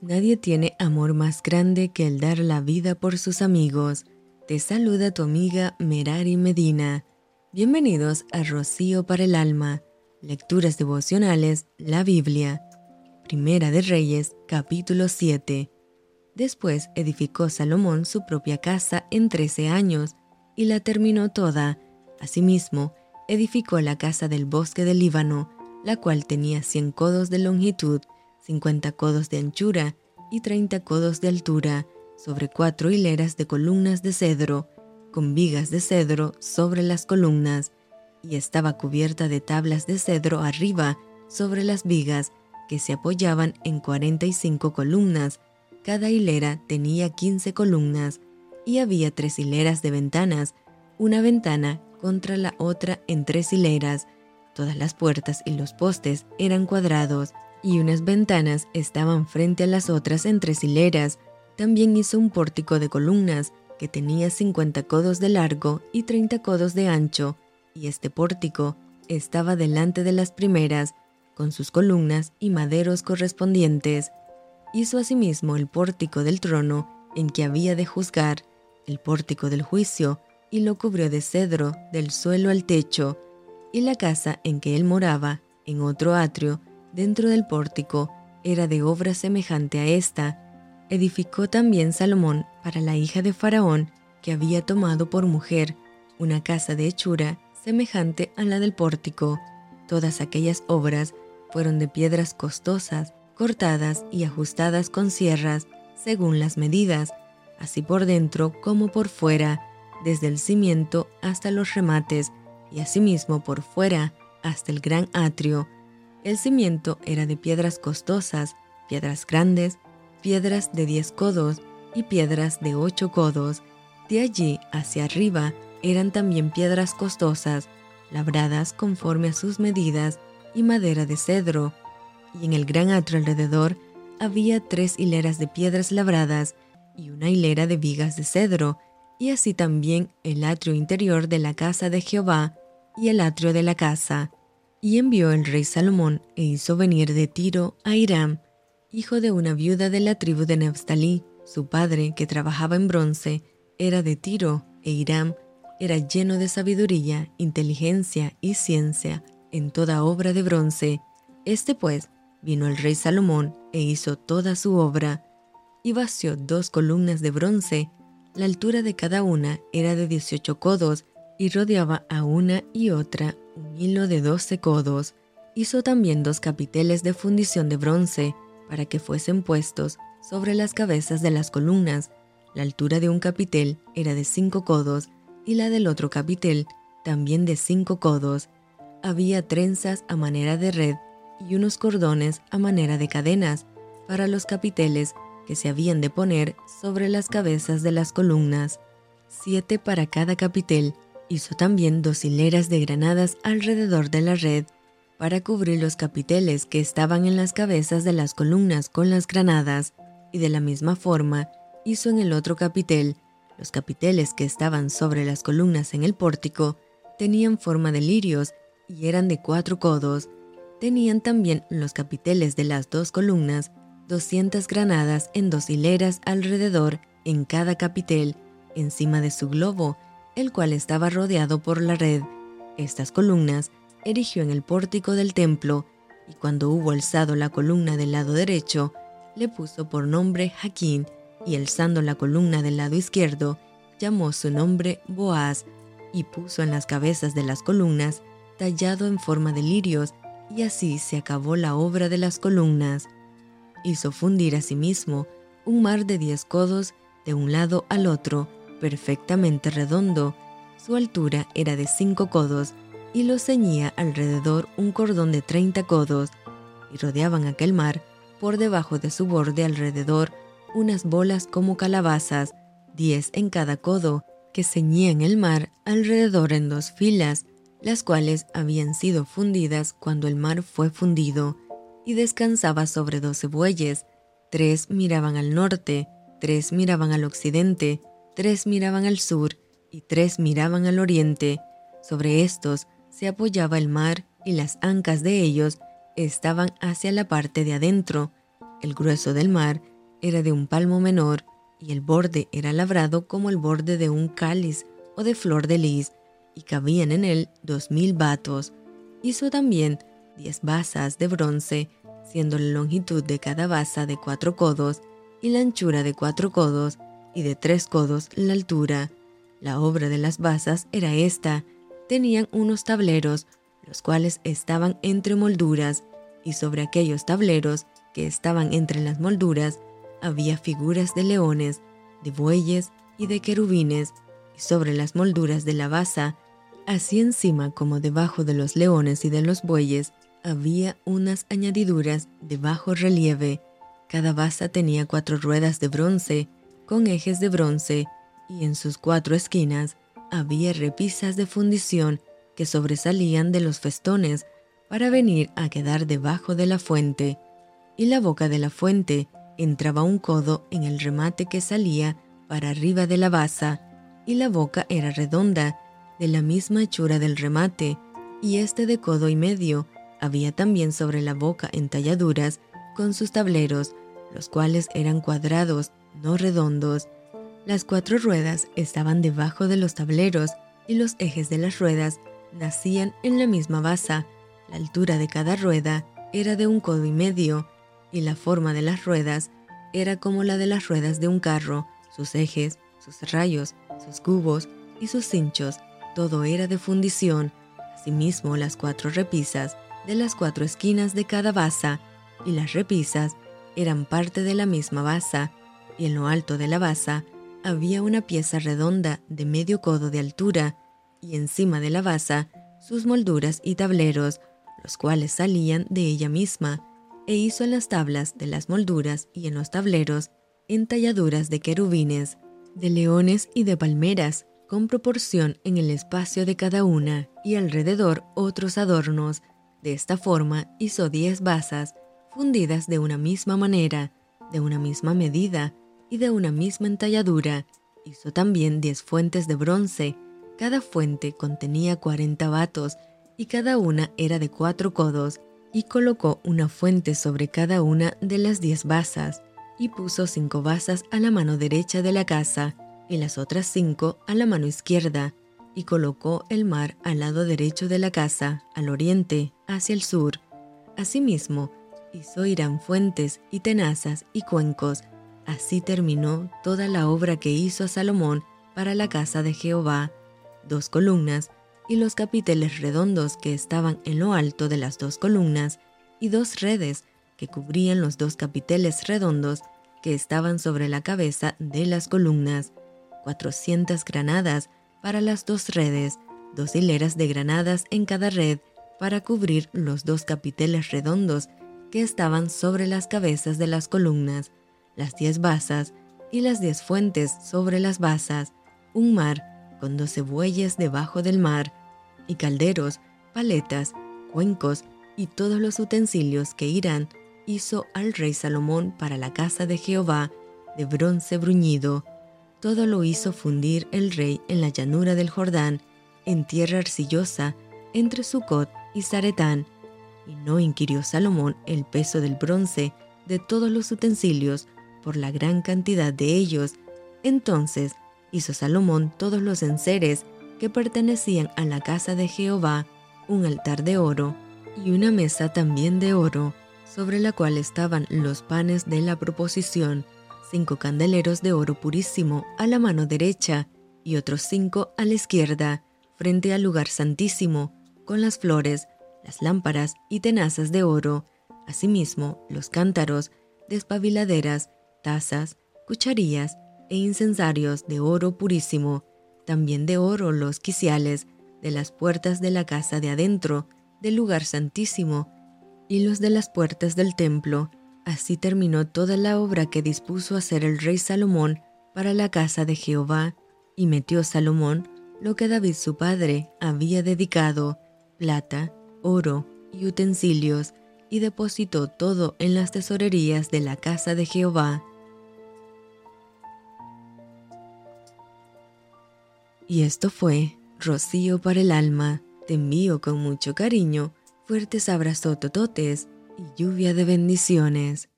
Nadie tiene amor más grande que el dar la vida por sus amigos. Te saluda tu amiga Merari Medina. Bienvenidos a Rocío para el Alma. Lecturas devocionales, la Biblia. Primera de Reyes, capítulo 7. Después edificó Salomón su propia casa en trece años y la terminó toda. Asimismo, edificó la casa del bosque del Líbano, la cual tenía cien codos de longitud 50 codos de anchura y 30 codos de altura, sobre cuatro hileras de columnas de cedro, con vigas de cedro sobre las columnas, y estaba cubierta de tablas de cedro arriba sobre las vigas, que se apoyaban en 45 columnas. Cada hilera tenía 15 columnas, y había tres hileras de ventanas, una ventana contra la otra en tres hileras. Todas las puertas y los postes eran cuadrados, y unas ventanas estaban frente a las otras en tres hileras. También hizo un pórtico de columnas que tenía 50 codos de largo y 30 codos de ancho, y este pórtico estaba delante de las primeras, con sus columnas y maderos correspondientes. Hizo asimismo el pórtico del trono en que había de juzgar, el pórtico del juicio, y lo cubrió de cedro del suelo al techo, y la casa en que él moraba, en otro atrio, dentro del pórtico era de obra semejante a esta. Edificó también Salomón para la hija de Faraón, que había tomado por mujer, una casa de hechura semejante a la del pórtico. Todas aquellas obras fueron de piedras costosas, cortadas y ajustadas con sierras, según las medidas, así por dentro como por fuera, desde el cimiento hasta los remates, y asimismo por fuera hasta el gran atrio, el cimiento era de piedras costosas, piedras grandes, piedras de diez codos y piedras de ocho codos. De allí hacia arriba eran también piedras costosas, labradas conforme a sus medidas, y madera de cedro. Y en el gran atrio alrededor había tres hileras de piedras labradas y una hilera de vigas de cedro, y así también el atrio interior de la casa de Jehová y el atrio de la casa. Y envió el rey Salomón e hizo venir de Tiro a Hiram, hijo de una viuda de la tribu de Neftalí. Su padre, que trabajaba en bronce, era de Tiro, e Hiram era lleno de sabiduría, inteligencia y ciencia en toda obra de bronce. Este pues vino el rey Salomón e hizo toda su obra, y vació dos columnas de bronce, la altura de cada una era de dieciocho codos, y rodeaba a una y otra un hilo de doce codos. Hizo también dos capiteles de fundición de bronce para que fuesen puestos sobre las cabezas de las columnas. La altura de un capitel era de cinco codos y la del otro capitel también de cinco codos. Había trenzas a manera de red y unos cordones a manera de cadenas para los capiteles que se habían de poner sobre las cabezas de las columnas, siete para cada capitel Hizo también dos hileras de granadas alrededor de la red para cubrir los capiteles que estaban en las cabezas de las columnas con las granadas, y de la misma forma hizo en el otro capitel. Los capiteles que estaban sobre las columnas en el pórtico tenían forma de lirios y eran de cuatro codos. Tenían también los capiteles de las dos columnas 200 granadas en dos hileras alrededor en cada capitel, encima de su globo, el cual estaba rodeado por la red. Estas columnas erigió en el pórtico del templo, y cuando hubo alzado la columna del lado derecho, le puso por nombre Jaquín, y alzando la columna del lado izquierdo, llamó su nombre Boaz, y puso en las cabezas de las columnas, tallado en forma de lirios, y así se acabó la obra de las columnas. Hizo fundir asimismo un mar de diez codos de un lado al otro, perfectamente redondo. Su altura era de cinco codos y lo ceñía alrededor un cordón de treinta codos, y rodeaban aquel mar por debajo de su borde alrededor unas bolas como calabazas, diez en cada codo, que ceñían el mar alrededor en dos filas, las cuales habían sido fundidas cuando el mar fue fundido, y descansaba sobre doce bueyes, tres miraban al norte, tres miraban al occidente, tres miraban al sur y tres miraban al oriente. Sobre estos se apoyaba el mar y las ancas de ellos estaban hacia la parte de adentro. El grueso del mar era de un palmo menor y el borde era labrado como el borde de un cáliz o de flor de lis, y cabían en él dos mil batos. Hizo también diez basas de bronce, siendo la longitud de cada basa de cuatro codos, y la anchura de cuatro codos, y de tres codos la altura. La obra de las basas era esta. Tenían unos tableros, los cuales estaban entre molduras, y sobre aquellos tableros que estaban entre las molduras había figuras de leones, de bueyes y de querubines, y sobre las molduras de la basa, así encima como debajo de los leones y de los bueyes, había unas añadiduras de bajo relieve. Cada basa tenía cuatro ruedas de bronce, con ejes de bronce, y en sus cuatro esquinas había repisas de fundición que sobresalían de los festones para venir a quedar debajo de la fuente, y la boca de la fuente entraba un codo en el remate que salía para arriba de la basa, y la boca era redonda, de la misma hechura del remate, y este de codo y medio. Había también sobre la boca entalladuras con sus tableros, los cuales eran cuadrados, no redondos. Las cuatro ruedas estaban debajo de los tableros y los ejes de las ruedas nacían en la misma basa. La altura de cada rueda era de un codo y medio, y la forma de las ruedas era como la de las ruedas de un carro, sus ejes, sus rayos, sus cubos y sus cinchos, todo era de fundición, asimismo las cuatro repisas de las cuatro esquinas de cada basa, y las repisas eran parte de la misma basa, y en lo alto de la basa había una pieza redonda de medio codo de altura, y encima de la basa sus molduras y tableros, los cuales salían de ella misma, e hizo en las tablas de las molduras y en los tableros entalladuras de querubines, de leones y de palmeras, con proporción en el espacio de cada una, y alrededor otros adornos. De esta forma hizo diez basas, fundidas de una misma manera, de una misma medida y de una misma entalladura. Hizo también diez fuentes de bronce, cada fuente contenía cuarenta batos, y cada una era de cuatro codos, y colocó una fuente sobre cada una de las diez basas, y puso cinco basas a la mano derecha de la casa, y las otras cinco a la mano izquierda, y colocó el mar al lado derecho de la casa, al oriente, hacia el sur. Asimismo, hizo Irán fuentes y tenazas y cuencos. Así terminó toda la obra que hizo Salomón para la casa de Jehová, dos columnas, y los capiteles redondos que estaban en lo alto de las dos columnas, y dos redes que cubrían los dos capiteles redondos que estaban sobre la cabeza de las columnas, cuatrocientas granadas para las dos redes, dos hileras de granadas en cada red para cubrir los dos capiteles redondos que estaban sobre las cabezas de las columnas, las diez basas y las diez fuentes sobre las basas, un mar con doce bueyes debajo del mar, y calderos, paletas, cuencos y todos los utensilios que Irán hizo al rey Salomón para la casa de Jehová de bronce bruñido. Todo lo hizo fundir el rey en la llanura del Jordán, en tierra arcillosa, entre Sucot y Zaretán. Y no inquirió Salomón el peso del bronce de todos los utensilios por la gran cantidad de ellos. Entonces hizo Salomón todos los enseres que pertenecían a la casa de Jehová, un altar de oro y una mesa también de oro, sobre la cual estaban los panes de la proposición, cinco candeleros de oro purísimo a la mano derecha y otros cinco a la izquierda, frente al lugar santísimo, con las flores, las lámparas y tenazas de oro, asimismo los cántaros, despabiladeras, tazas, cucharillas e incensarios de oro purísimo, también de oro los quiciales de las puertas de la casa de adentro, del lugar santísimo, y los de las puertas del templo. Así terminó toda la obra que dispuso hacer el rey Salomón para la casa de Jehová, y metió Salomón lo que David su padre había dedicado, plata, oro y utensilios, y depositó todo en las tesorerías de la casa de Jehová. Y esto fue Rocío para el alma. Te envío con mucho cariño, fuertes abrazos tototes y lluvia de bendiciones.